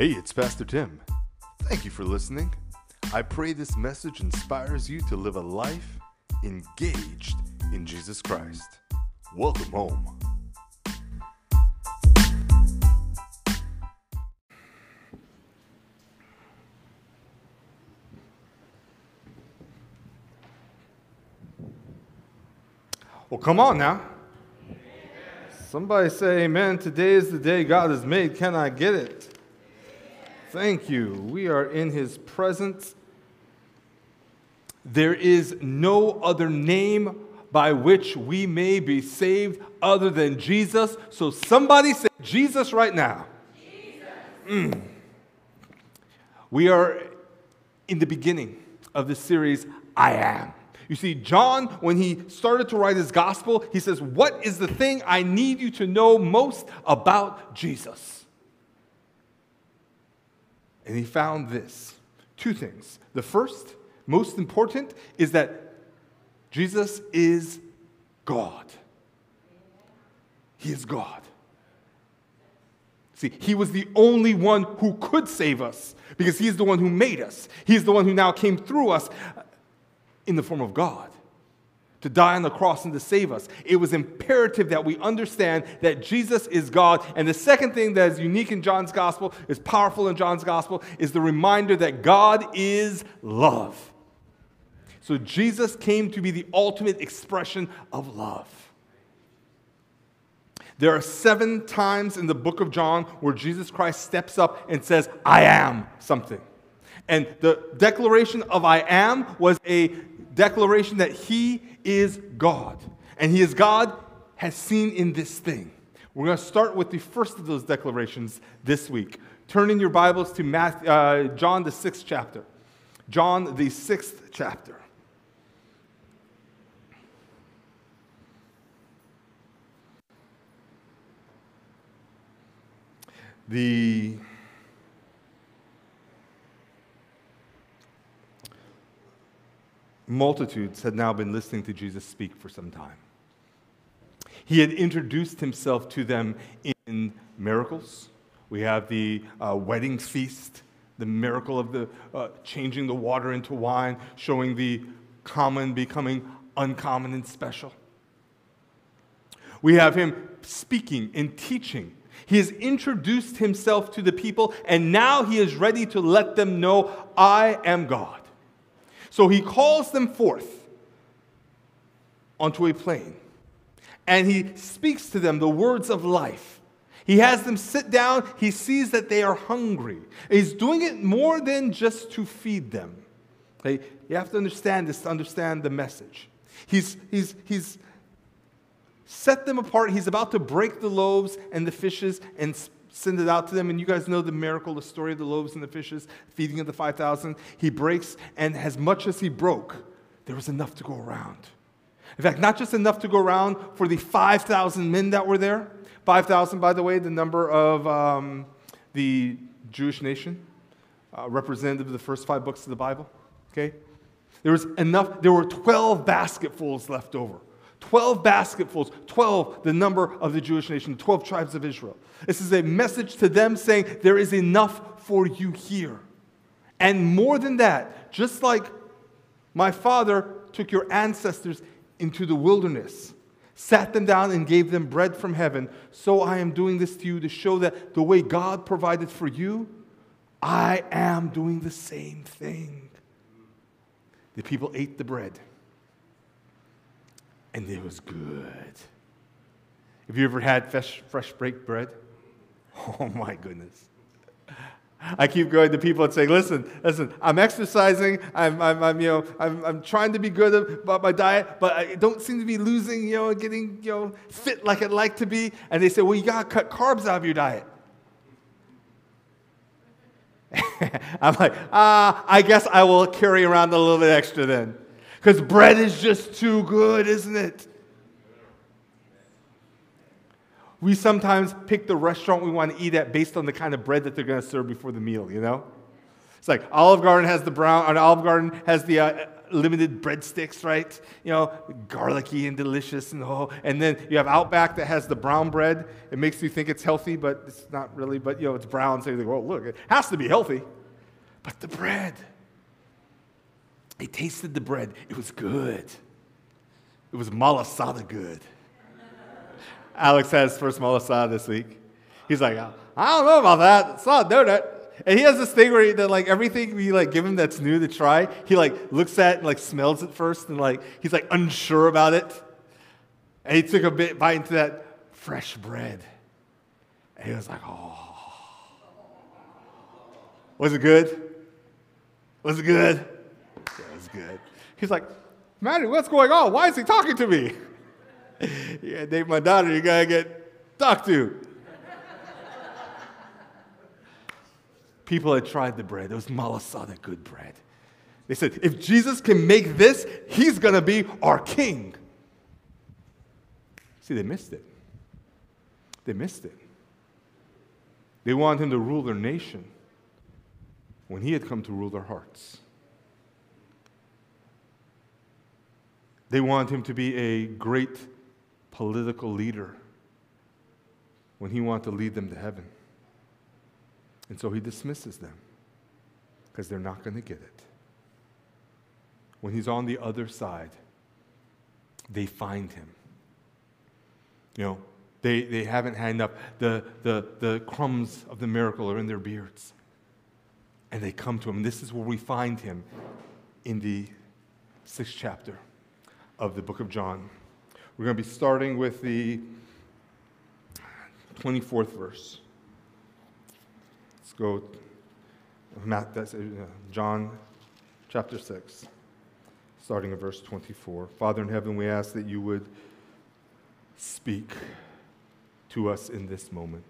Hey, it's Pastor Tim. Thank you for listening. I pray this message inspires you to live a life engaged in Jesus Christ. Welcome home. Well, come on now. Somebody say, Amen. Today is the day God has made. Can I get it? Thank you. We are in His presence. There is no other name by which we may be saved other than Jesus. So somebody say Jesus right now. Mm. We are in the beginning of the series, I Am. You see, John, when he started to write his gospel, he says, What is the thing I need you to know most about Jesus? And he found this two things. The first, most important, is that Jesus is God. He is God. See, he was the only one who could save us because he is the one who made us. He is the one who now came through us in the form of God to die on the cross and to save us. It was imperative that we understand that Jesus is God. And the second thing that is unique in John's gospel, is powerful in John's gospel, is the reminder that God is love. So Jesus came to be the ultimate expression of love. There are seven times in the book of John where Jesus Christ steps up and says, I am something. And the declaration of I am was a declaration that he is God. And he is God has seen in this thing. We're going to start with the first of those declarations this week. Turn in your Bibles to Matthew, uh, John, the sixth chapter. John, the sixth chapter. The multitudes had now been listening to Jesus speak for some time. He had introduced himself to them in miracles. We have the uh, wedding feast, the miracle of the uh, changing the water into wine, showing the common becoming uncommon and special. We have him speaking and teaching. He has introduced himself to the people, and now he is ready to let them know, I am God. So he calls them forth onto a plain and he speaks to them the words of life. He has them sit down. He sees that they are hungry. He's doing it more than just to feed them. Okay? You have to understand this to understand the message. He's, he's, he's set them apart. He's about to break the loaves and the fishes and send it out to them. And you guys know the miracle, the story of the loaves and the fishes, feeding of the 5,000. He breaks, and as much as he broke, there was enough to go around. In fact, not just enough to go around for the 5,000 men that were there. 5,000, by the way, the number of um, the Jewish nation, uh, representative of the first five books of the Bible. Okay? There was enough, there were 12 basketfuls left over. 12 basketfuls, 12, the number of the Jewish nation, 12 tribes of Israel. This is a message to them saying, There is enough for you here. And more than that, just like my father took your ancestors into the wilderness, sat them down and gave them bread from heaven, so I am doing this to you to show that the way God provided for you, I am doing the same thing. The people ate the bread and it was good. Have you ever had fresh, fresh baked bread? Oh my goodness. I keep going to people and saying, listen, listen, I'm exercising, I'm, I'm, I'm, you know, I'm, I'm trying to be good about my diet, but I don't seem to be losing, you know, getting, you know, fit like I'd like to be. And they say, well, you got to cut carbs out of your diet. I'm like, ah, I guess I will carry around a little bit extra then. Because bread is just too good, isn't it? We sometimes pick the restaurant we want to eat at based on the kind of bread that they're going to serve before the meal, you know? It's like Olive Garden has the brown, and Olive Garden has the, uh, limited breadsticks, right? You know, garlicky and delicious, and oh, and then you have Outback that has the brown bread. It makes you think it's healthy, but it's not really. But you know, it's brown, so you think, well, look, it has to be healthy. But the bread, they tasted the bread. It was good. It was malasada good. Alex has first malasada this week. He's like, I don't know about that. It's not donut. And he has this thing where he, that like everything we like give him that's new to try, he like looks at and like smells it first and like he's like unsure about it. And he took a bit bite into that fresh bread. And he was like, oh. Was it good? Was it good? Yeah, it was good. He's like, Maddie, what's going on? Why is he talking to me? yeah, date my daughter, you gotta get talked to. people had tried the bread. It was malasada good bread. They said, if Jesus can make this, he's going to be our king. See, they missed it. They missed it. They wanted him to rule their nation when he had come to rule their hearts. They want him to be a great political leader when he wanted to lead them to heaven. And so he dismisses them because they're not going to get it. When he's on the other side, they find him. You know, they, they haven't had enough. The, the, the crumbs of the miracle are in their beards. And they come to him. This is where we find him in the sixth chapter of the book of John. We're going to be starting with the 24th verse Let's go, Matt, that's, uh, John chapter 6, starting at verse 24. Father in heaven, we ask that you would speak to us in this moment.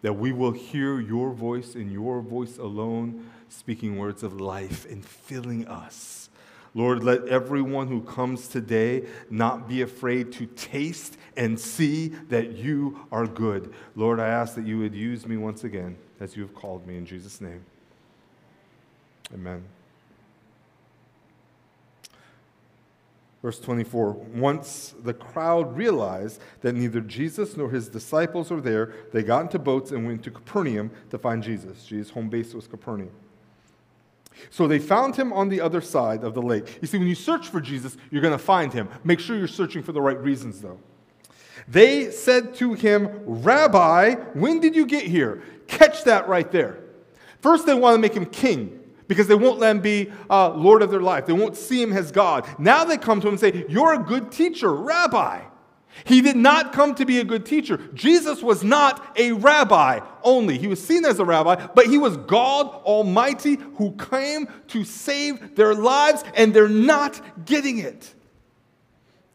That we will hear your voice and your voice alone speaking words of life and filling us Lord, let everyone who comes today not be afraid to taste and see that you are good. Lord, I ask that you would use me once again as you have called me in Jesus' name. Amen. Verse 24 Once the crowd realized that neither Jesus nor his disciples were there, they got into boats and went to Capernaum to find Jesus. Jesus' home base was Capernaum. So they found him on the other side of the lake. You see, when you search for Jesus, you're going to find him. Make sure you're searching for the right reasons, though. They said to him, Rabbi, when did you get here? Catch that right there. First, they want to make him king because they won't let him be uh, Lord of their life. They won't see him as God. Now they come to him and say, You're a good teacher, Rabbi. He did not come to be a good teacher. Jesus was not a rabbi only. He was seen as a rabbi, but he was God Almighty who came to save their lives, and they're not getting it.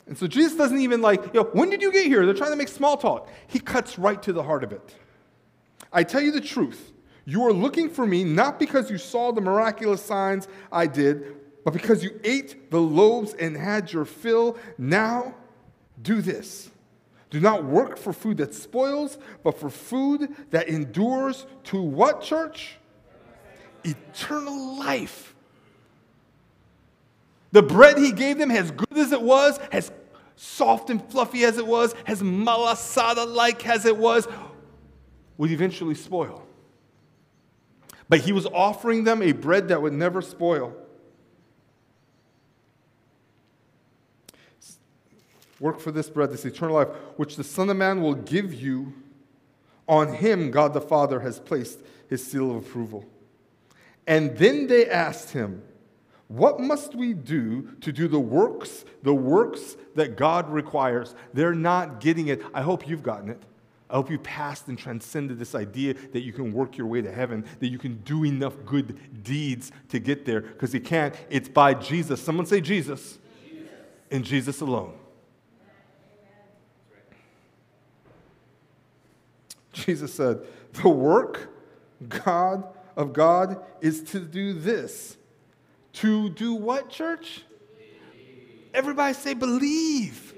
And so Jesus doesn't even like, you know, when did you get here? They're trying to make small talk. He cuts right to the heart of it. I tell you the truth. You are looking for me not because you saw the miraculous signs I did, but because you ate the loaves and had your fill. Now, do this. Do not work for food that spoils, but for food that endures to what, church? Eternal life. The bread he gave them, as good as it was, as soft and fluffy as it was, as malasada like as it was, would eventually spoil. But he was offering them a bread that would never spoil. Work for this bread, this eternal life, which the Son of Man will give you. On him, God the Father has placed his seal of approval. And then they asked him, What must we do to do the works, the works that God requires? They're not getting it. I hope you've gotten it. I hope you passed and transcended this idea that you can work your way to heaven, that you can do enough good deeds to get there, because you can't. It's by Jesus. Someone say Jesus. Jesus. Jesus alone. Jesus said, The work God of God is to do this. To do what, church? Everybody say believe.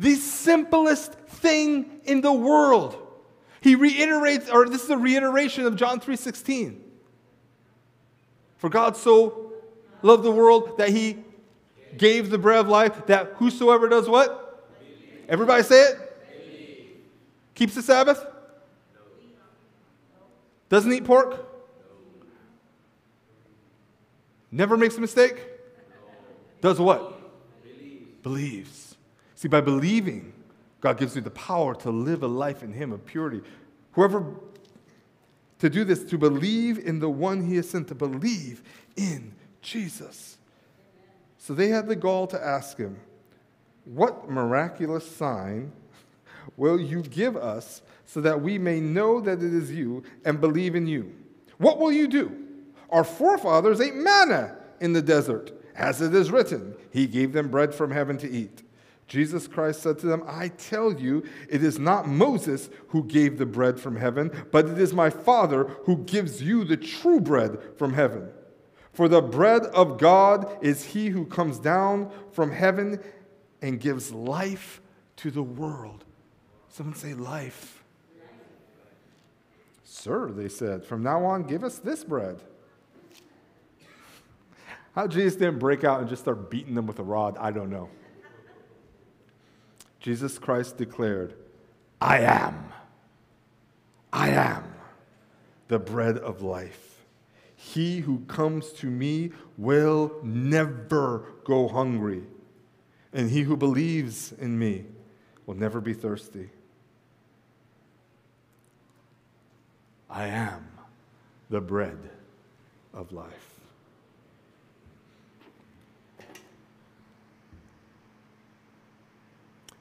The simplest thing in the world. He reiterates, or this is a reiteration of John 3:16. For God so loved the world that he gave the bread of life, that whosoever does what? Everybody say it? Keeps the Sabbath? Doesn't eat pork? Never makes a mistake? Does what? Believes. See, by believing, God gives you the power to live a life in Him of purity. Whoever, to do this, to believe in the one He has sent, to believe in Jesus. So they had the gall to ask Him, What miraculous sign will you give us so that we may know that it is you and believe in you? What will you do? Our forefathers ate manna in the desert, as it is written, He gave them bread from heaven to eat. Jesus Christ said to them, I tell you, it is not Moses who gave the bread from heaven, but it is my Father who gives you the true bread from heaven. For the bread of God is he who comes down from heaven and gives life to the world. Someone say, life. Sir, they said, from now on, give us this bread. How Jesus didn't break out and just start beating them with a rod, I don't know. Jesus Christ declared, I am. I am the bread of life. He who comes to me will never go hungry, and he who believes in me will never be thirsty. I am the bread of life.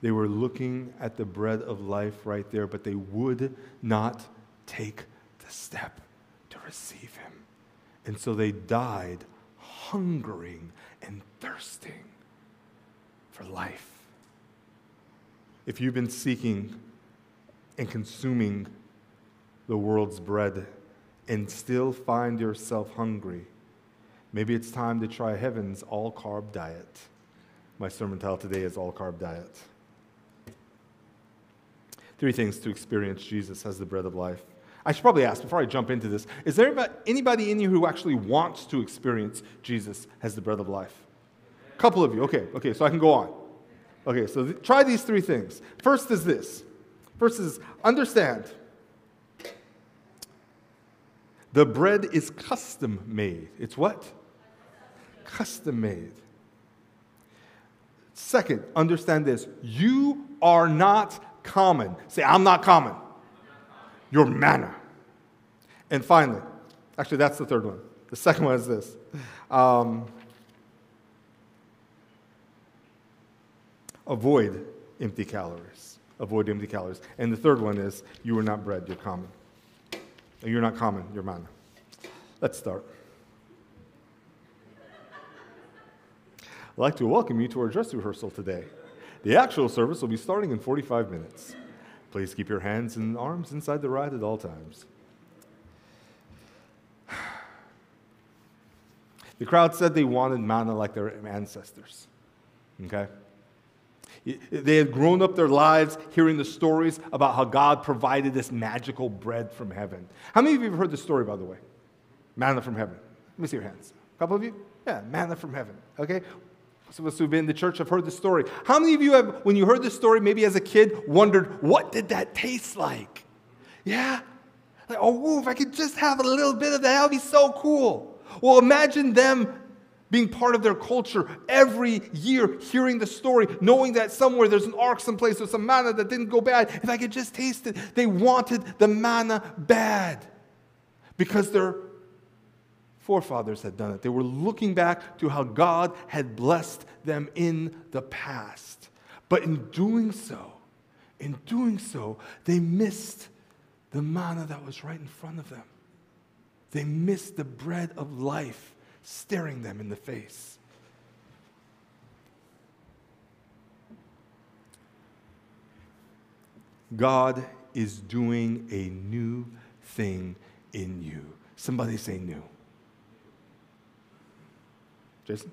They were looking at the bread of life right there, but they would not take the step to receive him. And so they died hungering and thirsting for life. If you've been seeking and consuming the world's bread and still find yourself hungry, maybe it's time to try heaven's all carb diet. My sermon title today is All Carb Diet. Three things to experience Jesus as the bread of life. I should probably ask before I jump into this is there anybody in you who actually wants to experience Jesus as the bread of life? A couple of you. Okay, okay, so I can go on. Okay, so th- try these three things. First is this first is understand the bread is custom made. It's what? Custom made. Second, understand this you are not common. Say, I'm not common. You're manna. And finally, actually, that's the third one. The second one is this. Um, avoid empty calories. Avoid empty calories. And the third one is you are not bread, you're common. You're not common, you're manna. Let's start. I'd like to welcome you to our dress rehearsal today. The actual service will be starting in 45 minutes. Please keep your hands and arms inside the ride at all times. The crowd said they wanted manna like their ancestors. Okay? They had grown up their lives hearing the stories about how God provided this magical bread from heaven. How many of you have heard the story, by the way? Manna from heaven. Let me see your hands. A couple of you? Yeah, manna from heaven. Okay? Some of us who've been in the church have heard the story. How many of you have, when you heard the story, maybe as a kid, wondered, what did that taste like? Yeah? Like, oh, if I could just have a little bit of that, that would be so cool. Well, imagine them being part of their culture every year, hearing the story, knowing that somewhere there's an ark someplace or some manna that didn't go bad. If I could just taste it, they wanted the manna bad because they're forefathers had done it. They were looking back to how God had blessed them in the past. But in doing so, in doing so, they missed the manna that was right in front of them. They missed the bread of life staring them in the face. God is doing a new thing in you. Somebody say new. Jason?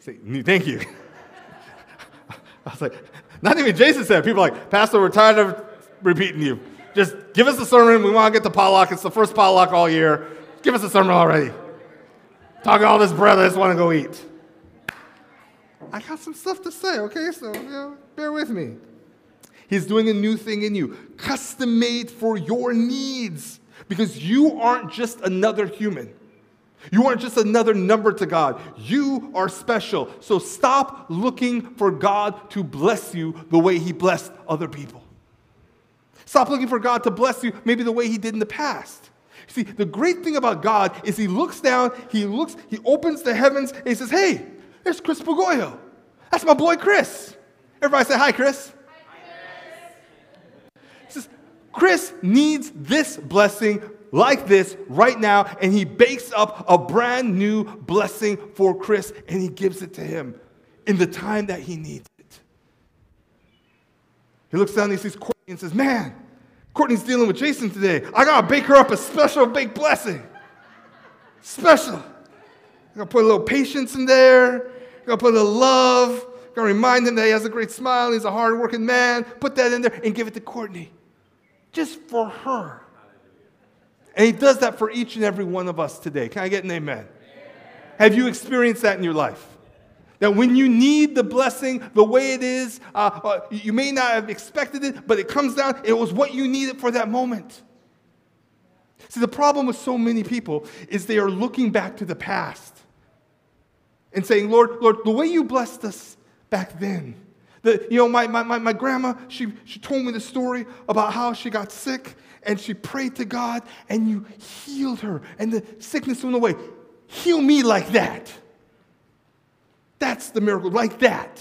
Say, new. thank you. I was like, not even Jason said. People are like, Pastor, we're tired of repeating you. Just give us a sermon. We want to get to potluck. It's the first potluck all year. Give us a sermon already. Talking all this bread, I just want to go eat. I got some stuff to say, okay? So, you know, bear with me. He's doing a new thing in you, custom made for your needs, because you aren't just another human. You aren't just another number to God. You are special. So stop looking for God to bless you the way He blessed other people. Stop looking for God to bless you maybe the way He did in the past. See, the great thing about God is He looks down, He looks, He opens the heavens, and He says, Hey, there's Chris Pagoyo. That's my boy Chris. Everybody say hi, Chris. Hi, Chris. He says, Chris needs this blessing like this right now, and he bakes up a brand new blessing for Chris and he gives it to him in the time that he needs it. He looks down and he sees Courtney and says, Man, Courtney's dealing with Jason today. I gotta bake her up a special baked blessing. Special. I gotta put a little patience in there. I gotta put a little love. I gotta remind him that he has a great smile. He's a hardworking man. Put that in there and give it to Courtney. Just for her. And He does that for each and every one of us today. Can I get an amen? amen? Have you experienced that in your life? That when you need the blessing the way it is, uh, uh, you may not have expected it, but it comes down, it was what you needed for that moment. See, the problem with so many people is they are looking back to the past and saying, Lord, Lord, the way you blessed us back then. The, you know, my, my, my, my grandma, she, she told me the story about how she got sick and she prayed to God and you healed her and the sickness went away. Heal me like that. That's the miracle, like that.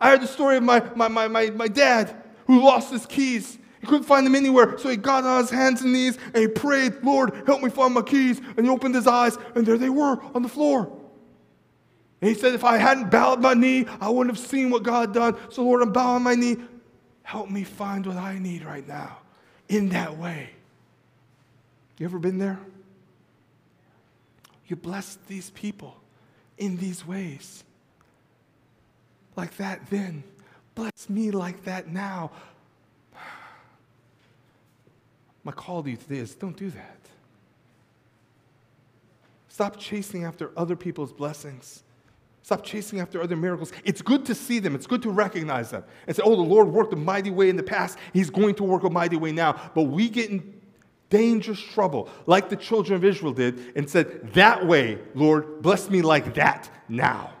I heard the story of my, my, my, my, my dad who lost his keys. He couldn't find them anywhere, so he got on his hands and knees and he prayed, Lord, help me find my keys. And he opened his eyes, and there they were on the floor. And he said, If I hadn't bowed my knee, I wouldn't have seen what God had done. So, Lord, I'm bowing my knee. Help me find what I need right now in that way. You ever been there? You blessed these people in these ways. Like that then. Bless me like that now. My call to you today is don't do that. Stop chasing after other people's blessings. Stop chasing after other miracles. It's good to see them. It's good to recognize them and say, oh, the Lord worked a mighty way in the past. He's going to work a mighty way now. But we get in dangerous trouble, like the children of Israel did, and said, that way, Lord, bless me like that now.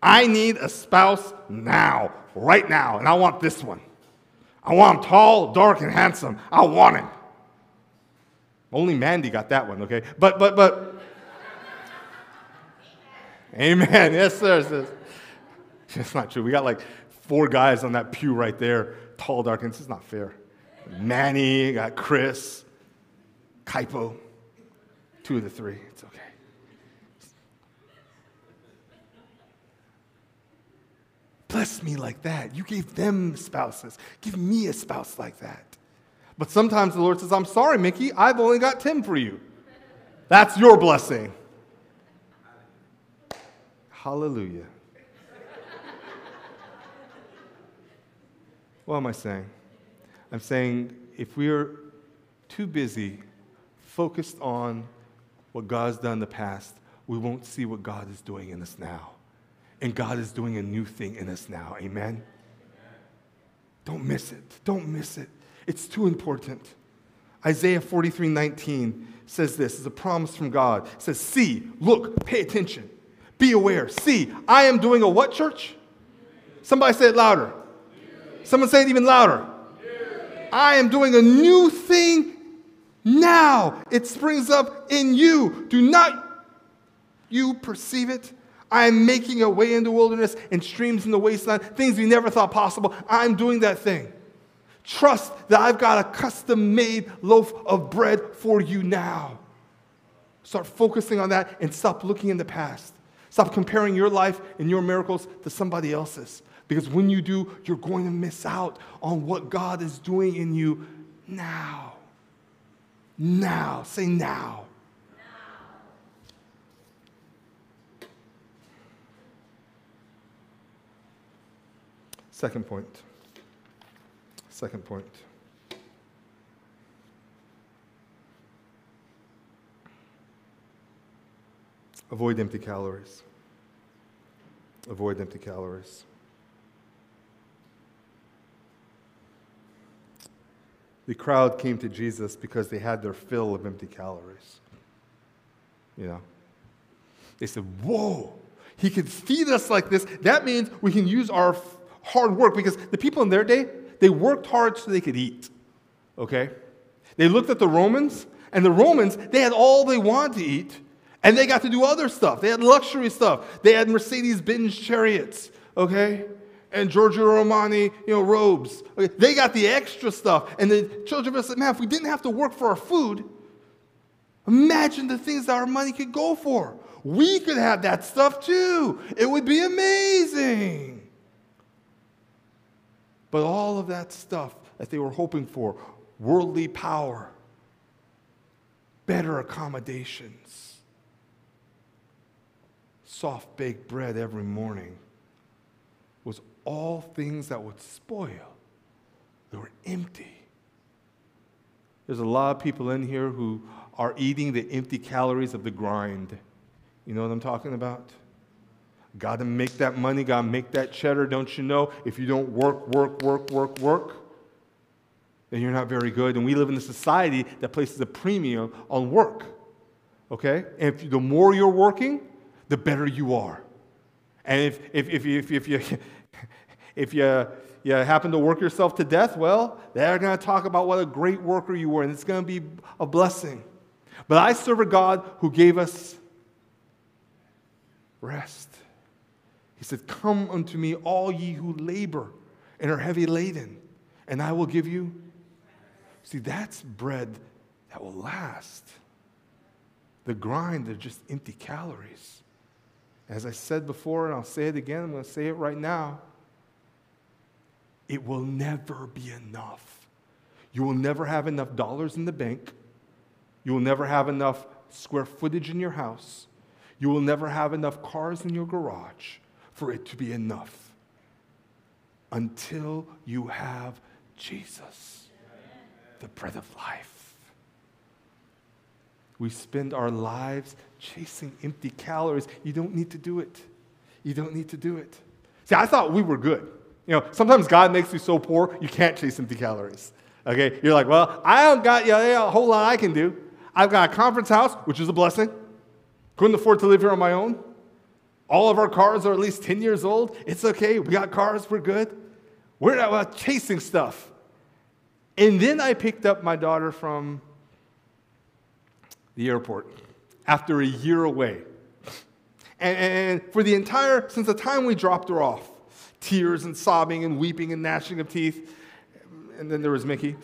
I need a spouse now, right now, and I want this one. I want him tall, dark, and handsome. I want him. Only Mandy got that one, okay? But, but, but, Amen. Yes, sir. It's not true. We got like four guys on that pew right there, tall, dark, and it's not fair. Manny, got Chris, Kaipo, two of the three. It's okay. Bless me like that. You gave them spouses. Give me a spouse like that. But sometimes the Lord says, I'm sorry, Mickey, I've only got Tim for you. That's your blessing. Hallelujah. what am I saying? I'm saying if we're too busy focused on what God's done in the past, we won't see what God is doing in us now. And God is doing a new thing in us now. Amen? Don't miss it. Don't miss it. It's too important. Isaiah 43 19 says this, is a promise from God. It says, See, look, pay attention. Be aware. See, I am doing a what, church? Somebody say it louder. Someone say it even louder. I am doing a new thing now. It springs up in you. Do not you perceive it? I am making a way in the wilderness and streams in the wasteland, things we never thought possible. I'm doing that thing. Trust that I've got a custom made loaf of bread for you now. Start focusing on that and stop looking in the past. Stop comparing your life and your miracles to somebody else's. Because when you do, you're going to miss out on what God is doing in you now. Now. Say now. now. Second point. Second point. Avoid empty calories. Avoid empty calories. The crowd came to Jesus because they had their fill of empty calories. You know? They said, Whoa, he can feed us like this. That means we can use our hard work because the people in their day, they worked hard so they could eat. Okay? They looked at the Romans, and the Romans, they had all they wanted to eat, and they got to do other stuff. They had luxury stuff. They had Mercedes Benz chariots. Okay? And Giorgio Armani, you know, robes. Okay, they got the extra stuff. And the children of Israel said, man, if we didn't have to work for our food, imagine the things that our money could go for. We could have that stuff too. It would be amazing. But all of that stuff that they were hoping for worldly power, better accommodations, soft baked bread every morning all things that would spoil. They were empty. There's a lot of people in here who are eating the empty calories of the grind. You know what I'm talking about? Got to make that money, got to make that cheddar, don't you know? If you don't work, work, work, work, work, then you're not very good. And we live in a society that places a premium on work. Okay? And if, the more you're working, the better you are. And if, if, if, if, if, you, if you, you happen to work yourself to death, well, they're going to talk about what a great worker you were, and it's going to be a blessing. But I serve a God who gave us rest. He said, Come unto me, all ye who labor and are heavy laden, and I will give you. See, that's bread that will last. The grind, they're just empty calories. As I said before, and I'll say it again, I'm going to say it right now. It will never be enough. You will never have enough dollars in the bank. You will never have enough square footage in your house. You will never have enough cars in your garage for it to be enough until you have Jesus, the bread of life. We spend our lives chasing empty calories. You don't need to do it. You don't need to do it. See, I thought we were good. You know, sometimes God makes you so poor, you can't chase empty calories. Okay? You're like, well, I don't got yeah, a whole lot I can do. I've got a conference house, which is a blessing. Couldn't afford to live here on my own. All of our cars are at least 10 years old. It's okay. We got cars. We're good. We're not uh, chasing stuff. And then I picked up my daughter from the airport after a year away. And, and for the entire, since the time we dropped her off, tears and sobbing and weeping and gnashing of teeth. And then there was Mickey.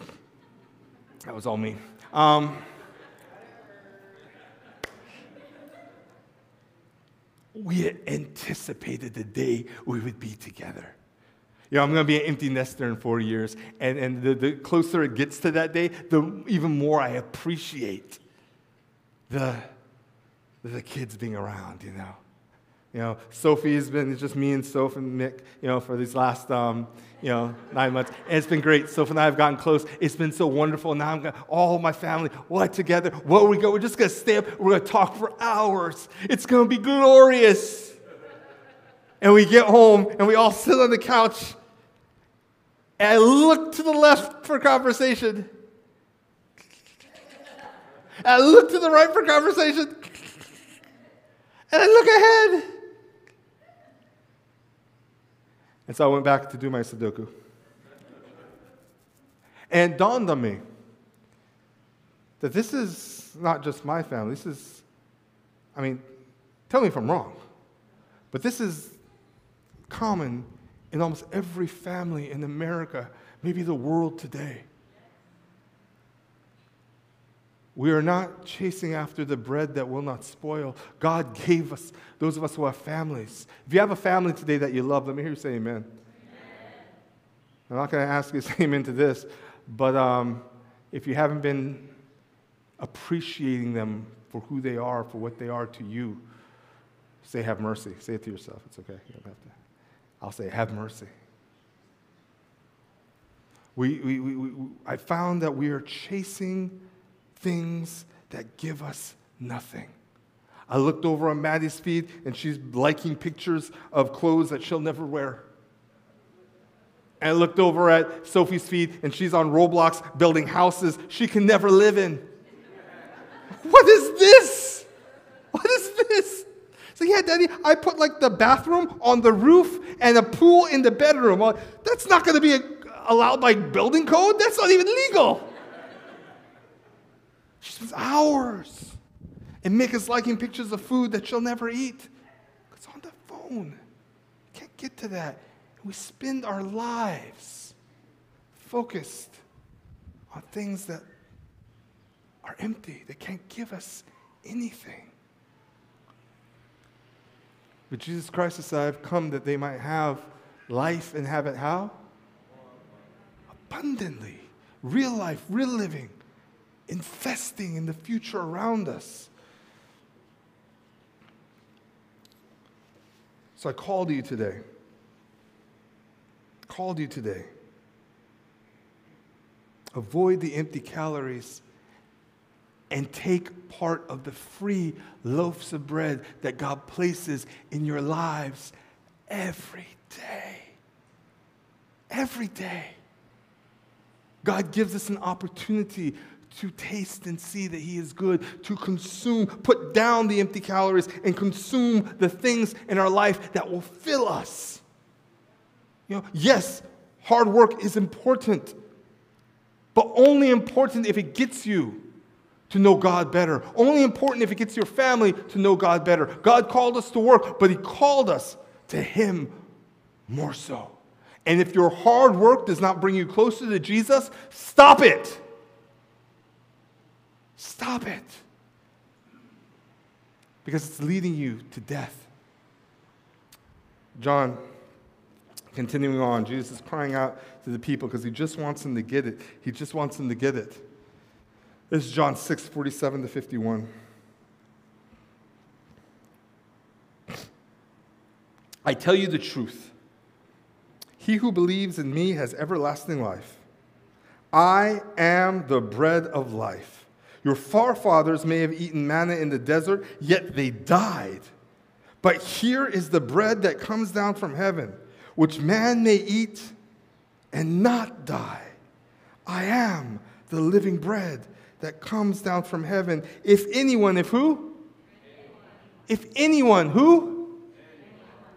That was all me. Um, we anticipated the day we would be together. You know, I'm going to be an empty nester in four years. And, and the, the closer it gets to that day, the even more I appreciate the, the kids being around, you know. You know, Sophie's been just me and Soph and Mick, you know, for these last, um, you know, nine months. And it's been great. Soph and I have gotten close. It's been so wonderful. Now I'm gonna all my family, what together? Where we go? We're just going to stay up. We're going to talk for hours. It's going to be glorious. And we get home and we all sit on the couch. And I look to the left for conversation. I look to the right for conversation. And I look ahead. And so I went back to do my Sudoku. And dawned on me that this is not just my family. This is, I mean, tell me if I'm wrong, but this is common in almost every family in America, maybe the world today. We are not chasing after the bread that will not spoil. God gave us, those of us who have families. If you have a family today that you love, let me hear you say amen. amen. I'm not going to ask you to say amen to this, but um, if you haven't been appreciating them for who they are, for what they are to you, say, have mercy. Say it to yourself. It's okay. You don't have to. I'll say, have mercy. We, we, we, we, I found that we are chasing things that give us nothing. I looked over on Maddie's feed and she's liking pictures of clothes that she'll never wear. And I looked over at Sophie's feed and she's on Roblox building houses she can never live in. what is this? What is this? So, yeah, Daddy, I put like the bathroom on the roof and a pool in the bedroom. Well, that's not going to be allowed by building code. That's not even legal. She spends hours and make us liking pictures of food that she'll never eat. It's on the phone. Can't get to that. We spend our lives focused on things that are empty, that can't give us anything. But Jesus Christ said, I've come that they might have life and have it how? Abundantly. Real life, real living, infesting in the future around us. So I called you today. Called you today. Avoid the empty calories and take part of the free loaves of bread that God places in your lives every day. Every day. God gives us an opportunity to taste and see that He is good, to consume, put down the empty calories, and consume the things in our life that will fill us. You know, yes, hard work is important, but only important if it gets you to know God better. Only important if it gets your family to know God better. God called us to work, but He called us to Him more so. And if your hard work does not bring you closer to Jesus, stop it. Stop it. Because it's leading you to death. John, continuing on, Jesus is crying out to the people because he just wants them to get it. He just wants them to get it. This is John 6, 47 to 51. I tell you the truth. He who believes in me has everlasting life. I am the bread of life. Your forefathers may have eaten manna in the desert, yet they died. But here is the bread that comes down from heaven, which man may eat and not die. I am the living bread that comes down from heaven. If anyone, if who? If anyone, who?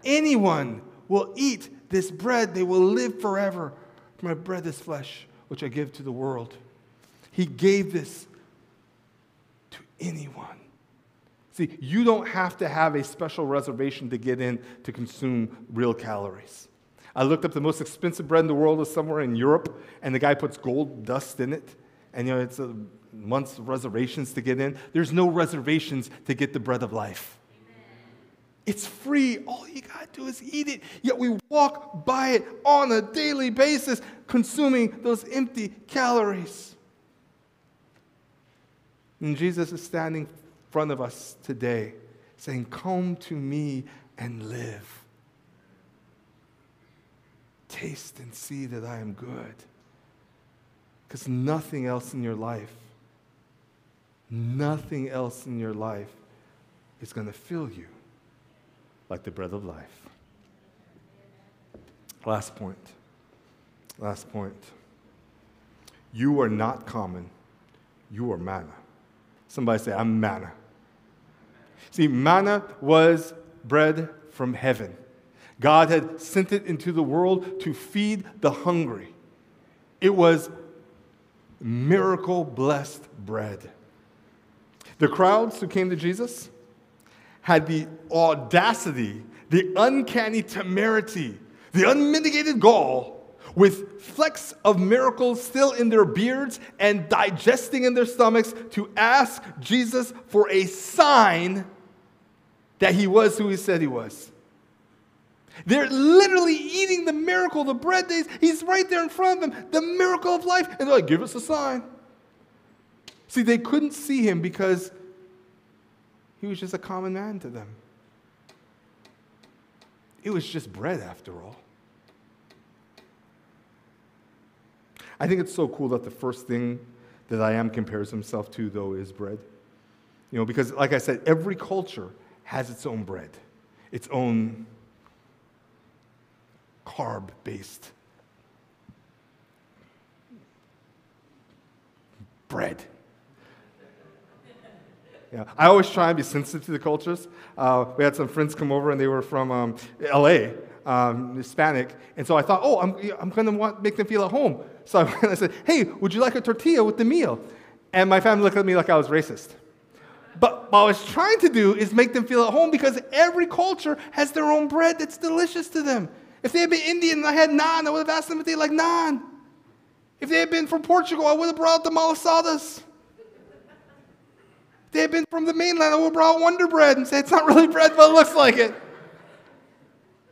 Anyone will eat this bread, they will live forever. My bread is flesh, which I give to the world. He gave this anyone. See, you don't have to have a special reservation to get in to consume real calories. I looked up the most expensive bread in the world is somewhere in Europe, and the guy puts gold dust in it. And you know, it's a months reservations to get in. There's no reservations to get the bread of life. It's free. All you got to do is eat it. Yet we walk by it on a daily basis, consuming those empty calories. And Jesus is standing in front of us today saying, Come to me and live. Taste and see that I am good. Because nothing else in your life Nothing else in your life is going to fill you like the bread of life. Last point. Last point. You are not common, you are manna. Somebody say, I'm manna. See, manna was bread from heaven. God had sent it into the world to feed the hungry. It was miracle blessed bread. The crowds who came to Jesus had the audacity, the uncanny temerity, the unmitigated gall with flecks of miracles still in their beards and digesting in their stomachs to ask Jesus for a sign that he was who he said he was. They're literally eating the miracle, the bread days. He's right there in front of them, the miracle of life. And they're like, give us a sign. See, they couldn't see him because he was just a common man to them. It was just bread, after all. I think it's so cool that the first thing that I am compares himself to, though, is bread. You know, because like I said, every culture has its own bread, its own carb based bread. Yeah, I always try and be sensitive to the cultures. Uh, we had some friends come over and they were from um, LA, um, Hispanic, and so I thought, oh, I'm, I'm going to make them feel at home. So I, said, hey, would you like a tortilla with the meal? And my family looked at me like I was racist. But what I was trying to do is make them feel at home because every culture has their own bread that's delicious to them. If they had been Indian and I had naan, I would have asked them if they like naan. If they had been from Portugal, I would have brought the malasadas. If they had been from the mainland, I would have brought Wonder Bread and said it's not really bread, but it looks like it.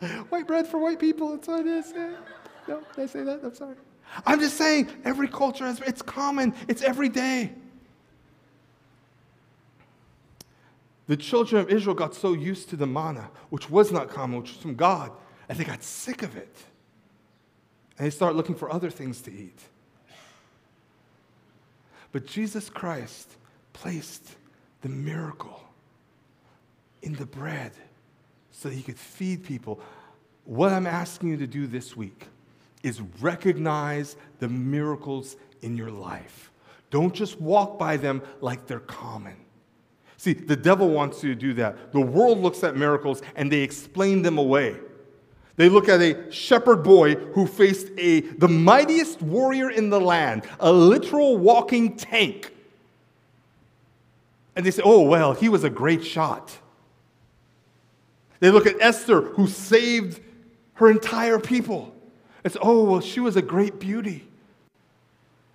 White bread for white people, that's what it is. No, did I say that? I'm sorry. I'm just saying, every culture has, it's common, it's every day. The children of Israel got so used to the manna, which was not common, which was from God, and they got sick of it. And they started looking for other things to eat. But Jesus Christ placed the miracle in the bread so that he could feed people. What I'm asking you to do this week is recognize the miracles in your life. Don't just walk by them like they're common. See, the devil wants you to do that. The world looks at miracles and they explain them away. They look at a shepherd boy who faced a, the mightiest warrior in the land, a literal walking tank. And they say, oh, well, he was a great shot. They look at Esther, who saved her entire people. It's, oh, well, she was a great beauty.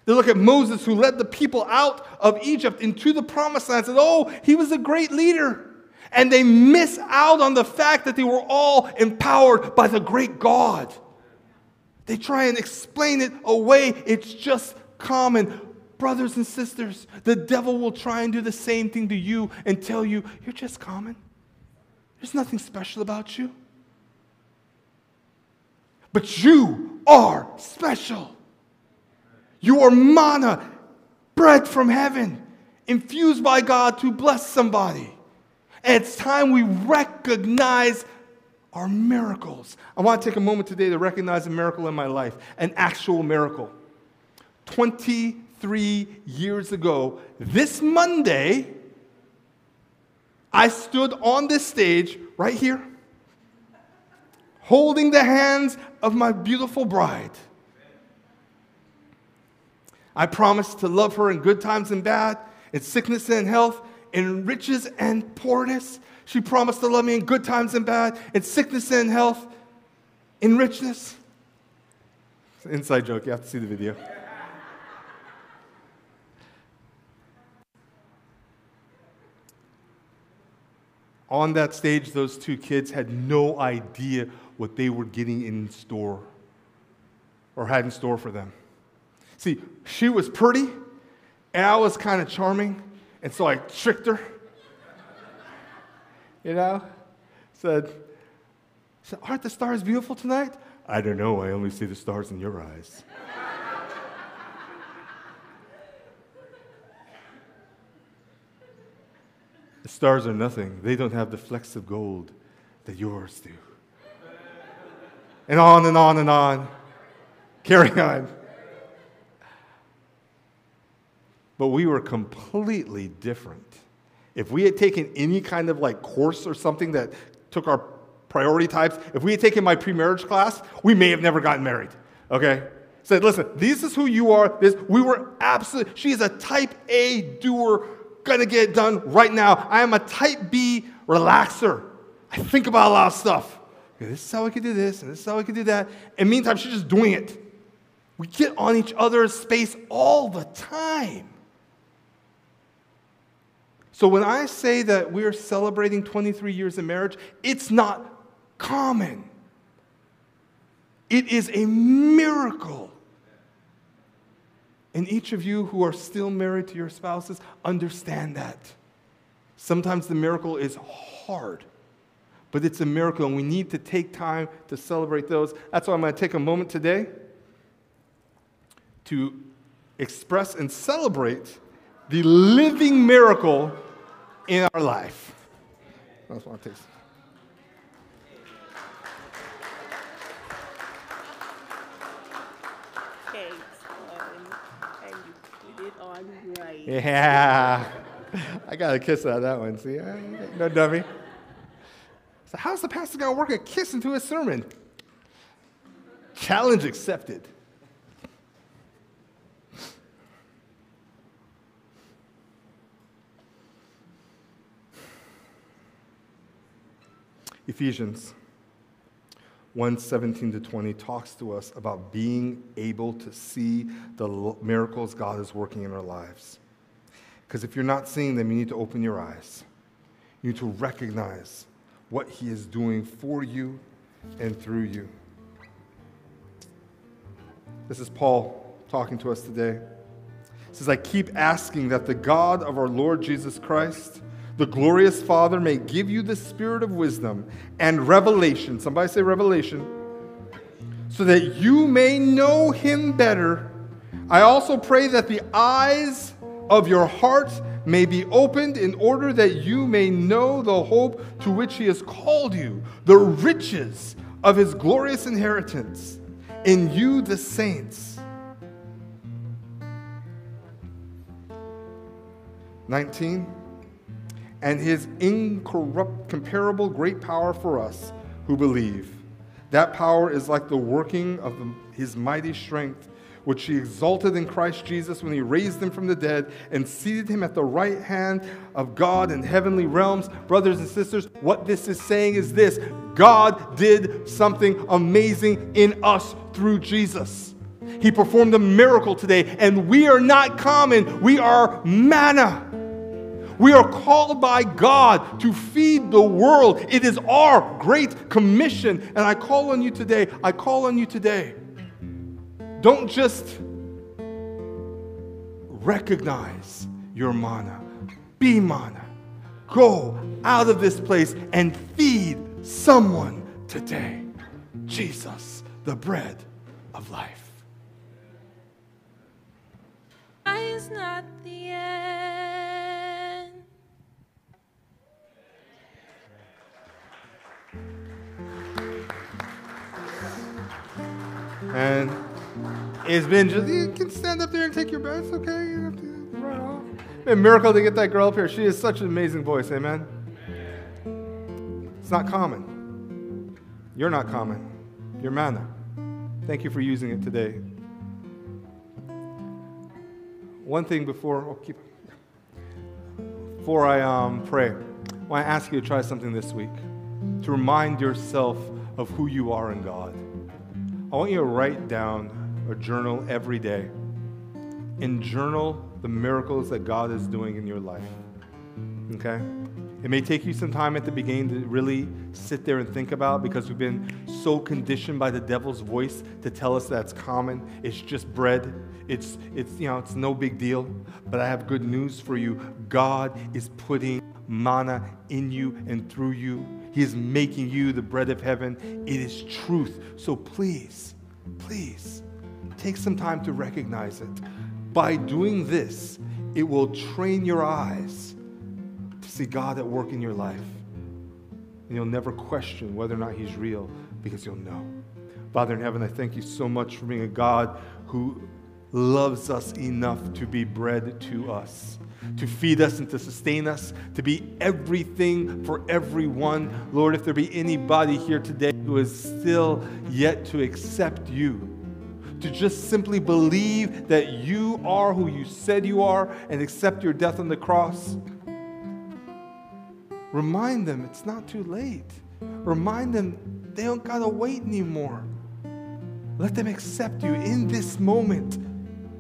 They look at Moses, who led the people out of Egypt into the promised land, and oh, he was a great leader. And they miss out on the fact that they were all empowered by the great God. They try and explain it away. It's just common. Brothers and sisters, the devil will try and do the same thing to you and tell you, you're just common. There's nothing special about you. But you are special. You are manna, bread from heaven, infused by God to bless somebody. And it's time we recognize our miracles. I want to take a moment today to recognize a miracle in my life, an actual miracle. 23 years ago, this Monday, I stood on this stage right here holding the hands of my beautiful bride. I promised to love her in good times and bad, in sickness and health, in riches and poorness. She promised to love me in good times and bad, in sickness and health, in richness. It's an inside joke, you have to see the video. On that stage, those two kids had no idea what they were getting in store or had in store for them. See, she was pretty, and I was kind of charming, and so I tricked her. You know? Said, said, Aren't the stars beautiful tonight? I don't know, I only see the stars in your eyes. the stars are nothing, they don't have the flecks of gold that yours do and on and on and on. Carry on. But we were completely different. If we had taken any kind of like course or something that took our priority types, if we had taken my pre-marriage class, we may have never gotten married. Okay? Said, listen, this is who you are. This we were absolutely. She is a type A doer, gonna get it done right now. I am a type B relaxer. I think about a lot of stuff this is how I could do this, and this is how I could do that. And meantime, she's just doing it. We get on each other's space all the time. So when I say that we're celebrating 23 years of marriage, it's not common. It is a miracle. And each of you who are still married to your spouses, understand that. Sometimes the miracle is hard but it's a miracle, and we need to take time to celebrate those. That's why I'm going to take a moment today to express and celebrate the living miracle in our life. That's what want to taste. Yeah. I got a kiss out of that one. See? No dummy. So, how's the pastor going to work a kiss into his sermon? Challenge accepted. Ephesians 1 17 to 20 talks to us about being able to see the miracles God is working in our lives. Because if you're not seeing them, you need to open your eyes. You need to recognize what He is doing for you and through you. This is Paul talking to us today. He says, I keep asking that the God of our Lord Jesus Christ, the glorious Father, may give you the spirit of wisdom and revelation. Somebody say revelation. So that you may know him better. I also pray that the eyes of your heart may be opened in order that you may know the hope to which he has called you, the riches of his glorious inheritance in you, the saints. 19. And his incorrupt, comparable great power for us who believe. That power is like the working of his mighty strength which he exalted in Christ Jesus when he raised him from the dead and seated him at the right hand of God in heavenly realms. Brothers and sisters, what this is saying is this God did something amazing in us through Jesus. He performed a miracle today, and we are not common, we are manna. We are called by God to feed the world. It is our great commission. And I call on you today. I call on you today don't just recognize your mana, be mana. Go out of this place and feed someone today. Jesus, the bread of life. Is not the end. And it's been just, you can stand up there and take your breath, okay? You have to run off. A miracle to get that girl up here. She is such an amazing voice, amen? It's not common. You're not common. You're manna. Thank you for using it today. One thing before, oh, keep, before I um, pray, I want to ask you to try something this week to remind yourself of who you are in God. I want you to write down or journal every day and journal the miracles that God is doing in your life. Okay? It may take you some time at the beginning to really sit there and think about because we've been so conditioned by the devil's voice to tell us that's common. It's just bread. It's it's you know, it's no big deal. But I have good news for you. God is putting manna in you and through you. He is making you the bread of heaven. It is truth. So please, please Take some time to recognize it. By doing this, it will train your eyes to see God at work in your life. And you'll never question whether or not He's real because you'll know. Father in heaven, I thank you so much for being a God who loves us enough to be bread to us, to feed us and to sustain us, to be everything for everyone. Lord, if there be anybody here today who is still yet to accept you, to just simply believe that you are who you said you are and accept your death on the cross. Remind them it's not too late. Remind them they don't got to wait anymore. Let them accept you in this moment.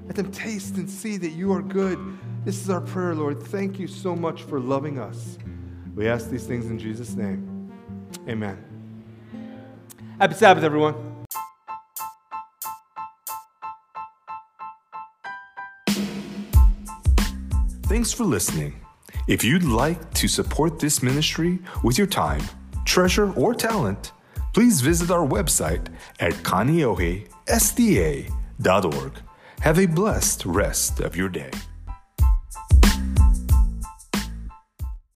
Let them taste and see that you are good. This is our prayer, Lord. Thank you so much for loving us. We ask these things in Jesus' name. Amen. Happy Sabbath, everyone. Thanks for listening. If you'd like to support this ministry with your time, treasure, or talent, please visit our website at kaneohesda.org. Have a blessed rest of your day.